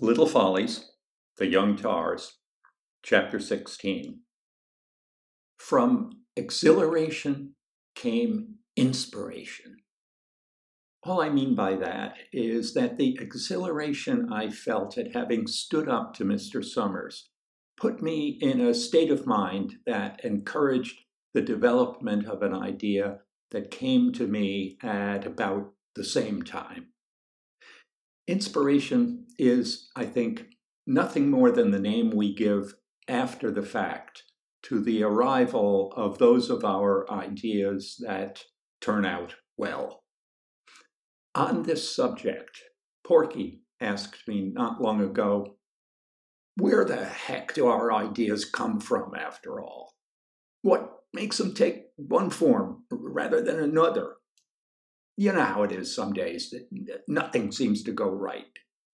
Little Follies, The Young Tars, Chapter 16. From exhilaration came inspiration. All I mean by that is that the exhilaration I felt at having stood up to Mr. Summers put me in a state of mind that encouraged the development of an idea that came to me at about the same time. Inspiration is, I think, nothing more than the name we give after the fact to the arrival of those of our ideas that turn out well. On this subject, Porky asked me not long ago, where the heck do our ideas come from after all? What makes them take one form rather than another? You know how it is some days that nothing seems to go right.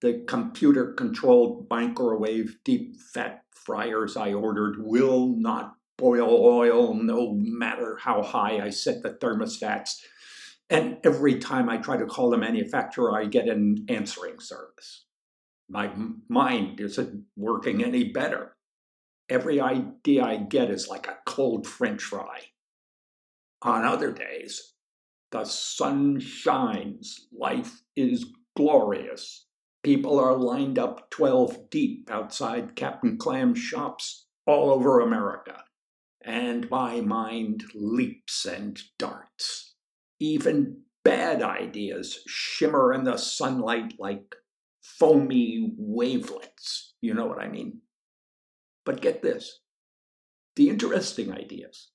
The computer controlled microwave deep fat fryers I ordered will not boil oil no matter how high I set the thermostats. And every time I try to call the manufacturer, I get an answering service. My mind isn't working any better. Every idea I get is like a cold french fry. On other days, the sun shines. Life is glorious. People are lined up 12 deep outside Kap'n Klam's shops all over America. And my mind leaps and darts. Even bad ideas shimmer in the sunlight like foamy wavelets. You know what I mean? But get this the interesting ideas,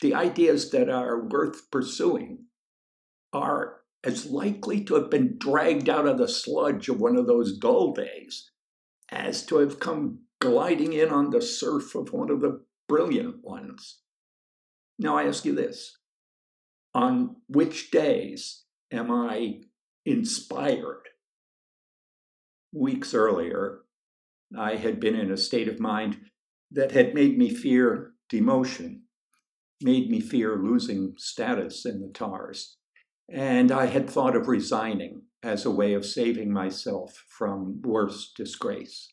the ideas that are worth pursuing, are as likely to have been dragged out of the sludge of one of those dull days as to have come gliding in on the surf of one of the brilliant ones. Now I ask you this on which days am I inspired? Weeks earlier, I had been in a state of mind that had made me fear demotion, made me fear losing status in the TARS. And I had thought of resigning as a way of saving myself from worse disgrace.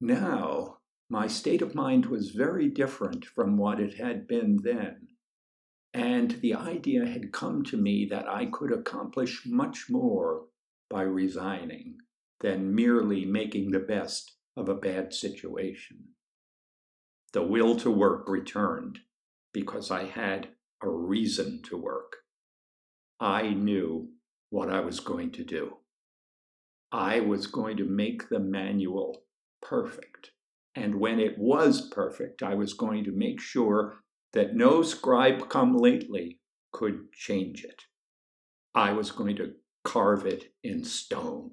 Now, my state of mind was very different from what it had been then. And the idea had come to me that I could accomplish much more by resigning than merely making the best of a bad situation. The will to work returned because I had a reason to work. I knew what I was going to do. I was going to make the manual perfect. And when it was perfect, I was going to make sure that no scribe come lately could change it. I was going to carve it in stone.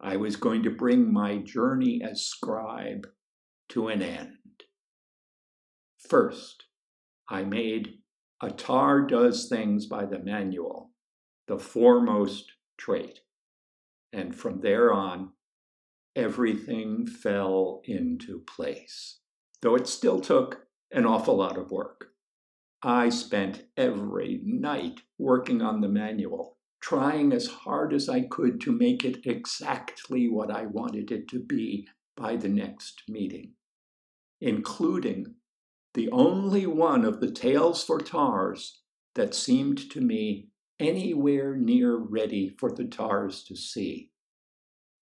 I was going to bring my journey as scribe to an end. First, I made a tar does things by the manual, the foremost trait. And from there on, everything fell into place, though it still took an awful lot of work. I spent every night working on the manual, trying as hard as I could to make it exactly what I wanted it to be by the next meeting, including the only one of the tales for tars that seemed to me anywhere near ready for the tars to see.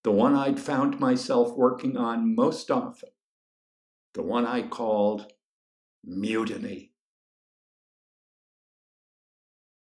The one I'd found myself working on most often. The one I called Mutiny.